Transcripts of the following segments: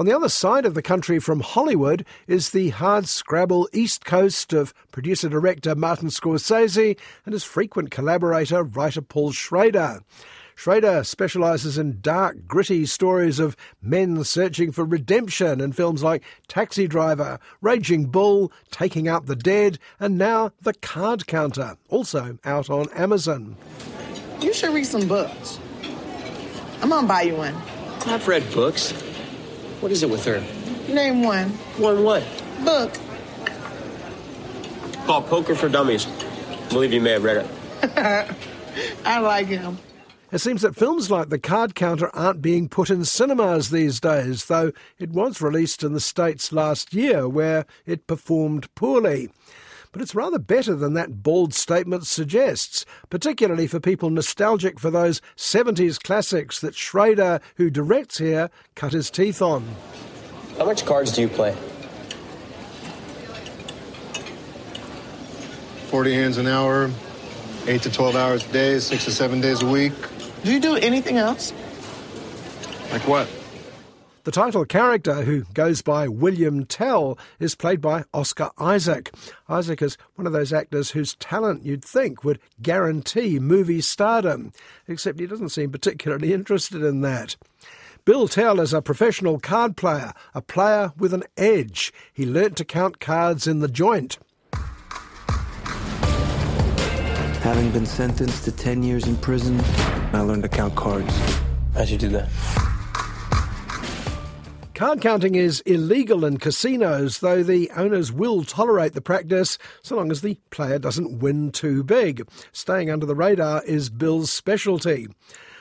On the other side of the country from Hollywood is the hard scrabble east coast of producer director Martin Scorsese and his frequent collaborator writer Paul Schrader. Schrader specialises in dark, gritty stories of men searching for redemption in films like Taxi Driver, Raging Bull, Taking Out the Dead, and now The Card Counter, also out on Amazon. You should read some books. I'm gonna buy you one. I've read books. What is it with her? Name one. One what? Book. Called Poker for Dummies. I believe you may have read it. I like him. It seems that films like The Card Counter aren't being put in cinemas these days, though it was released in the States last year, where it performed poorly. But it's rather better than that bald statement suggests, particularly for people nostalgic for those 70s classics that Schrader, who directs here, cut his teeth on. How much cards do you play? 40 hands an hour, 8 to 12 hours a day, 6 to 7 days a week. Do you do anything else? Like what? The title character, who goes by William Tell, is played by Oscar Isaac. Isaac is one of those actors whose talent you'd think would guarantee movie stardom, except he doesn't seem particularly interested in that. Bill Tell is a professional card player, a player with an edge. He learnt to count cards in the joint. Having been sentenced to 10 years in prison, I learned to count cards. How'd you do that? Card counting is illegal in casinos, though the owners will tolerate the practice so long as the player doesn't win too big. Staying under the radar is Bill's specialty.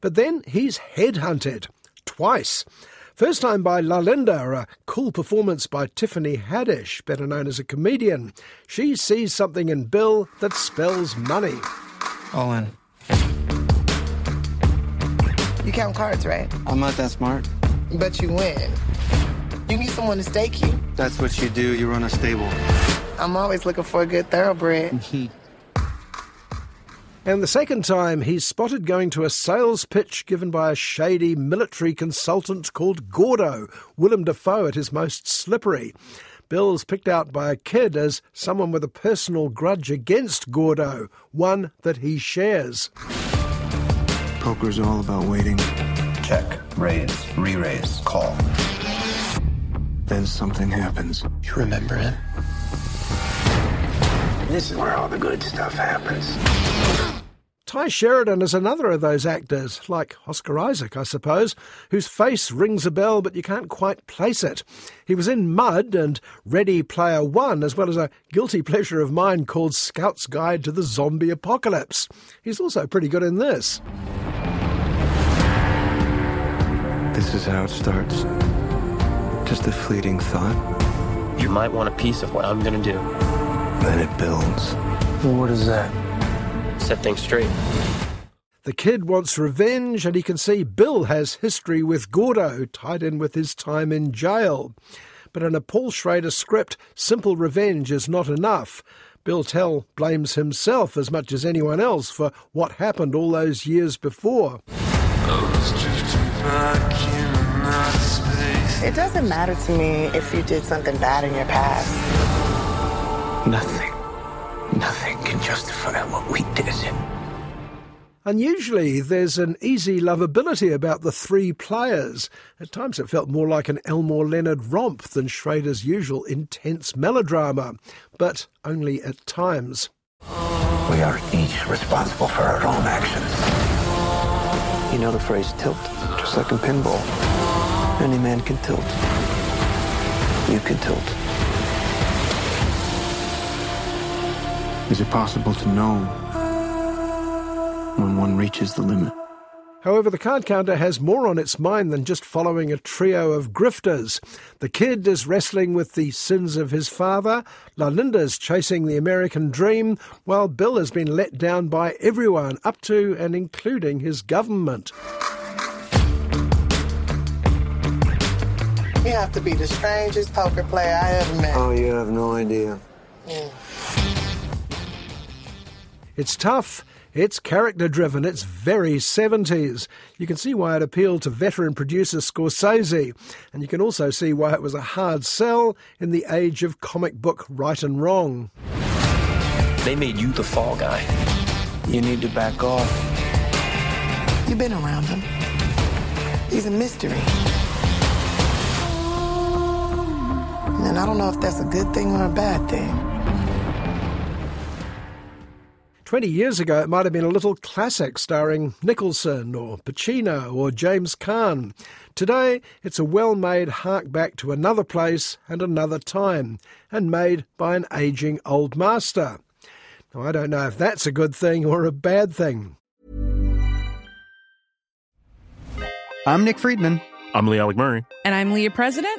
But then he's headhunted. Twice. First time by Lalinda, a cool performance by Tiffany Haddish, better known as a comedian. She sees something in Bill that spells money. All in. You count cards, right? I'm not that smart. But you win. You need someone to stake you. That's what you do. You run a stable. I'm always looking for a good thoroughbred. Hmm. And the second time, he's spotted going to a sales pitch given by a shady military consultant called Gordo, Willem Dafoe at his most slippery. Bill's picked out by a kid as someone with a personal grudge against Gordo, one that he shares. Poker's all about waiting. Check, raise, re-raise, call. Then something happens. You remember him? This is where all the good stuff happens. Tye Sheridan is another of those actors, like Oscar Isaac, I suppose, whose face rings a bell but you can't quite place it. He was in Mud and Ready Player One, as well as a guilty pleasure of mine called Scout's Guide to the Zombie Apocalypse. He's also pretty good in this. This is how it starts. Just a fleeting thought. You might want a piece of what I'm gonna do. Then it builds. What is that? Set things straight. The kid wants revenge, and he can see Bill has history with Gordo tied in with his time in jail. But in a Paul Schrader script, simple revenge is not enough. Bill Tell blames himself as much as anyone else for what happened all those years before. It doesn't matter to me if you did something bad in your past. Nothing. Nothing can justify what we did. Unusually, there's an easy lovability about the three players. At times it felt more like an Elmore Leonard romp than Schrader's usual intense melodrama, but only at times. We are each responsible for our own actions. You know the phrase tilt, just like in pinball. Any man can tilt. You can tilt. Is it possible to know when one reaches the limit? However, the card counter has more on its mind than just following a trio of grifters. The kid is wrestling with the sins of his father, Lalinda's chasing the American dream, while Bill has been let down by everyone, up to and including his government. Have to be the strangest poker player I ever met. Oh, you have no idea. It's tough. It's character driven. It's very 70s. You can see why it appealed to veteran producer Scorsese, and you can also see why it was a hard sell in the age of comic book right and wrong. They made you the fall guy. You need to back off. You've been around him. He's a mystery. And I don't know if that's a good thing or a bad thing. 20 years ago, it might have been a little classic starring Nicholson or Pacino or James Caan. Today, it's a well made hark back to another place and another time, and made by an aging old master. Now, I don't know if that's a good thing or a bad thing. I'm Nick Friedman. I'm Lee Alec Murray. And I'm Leah President.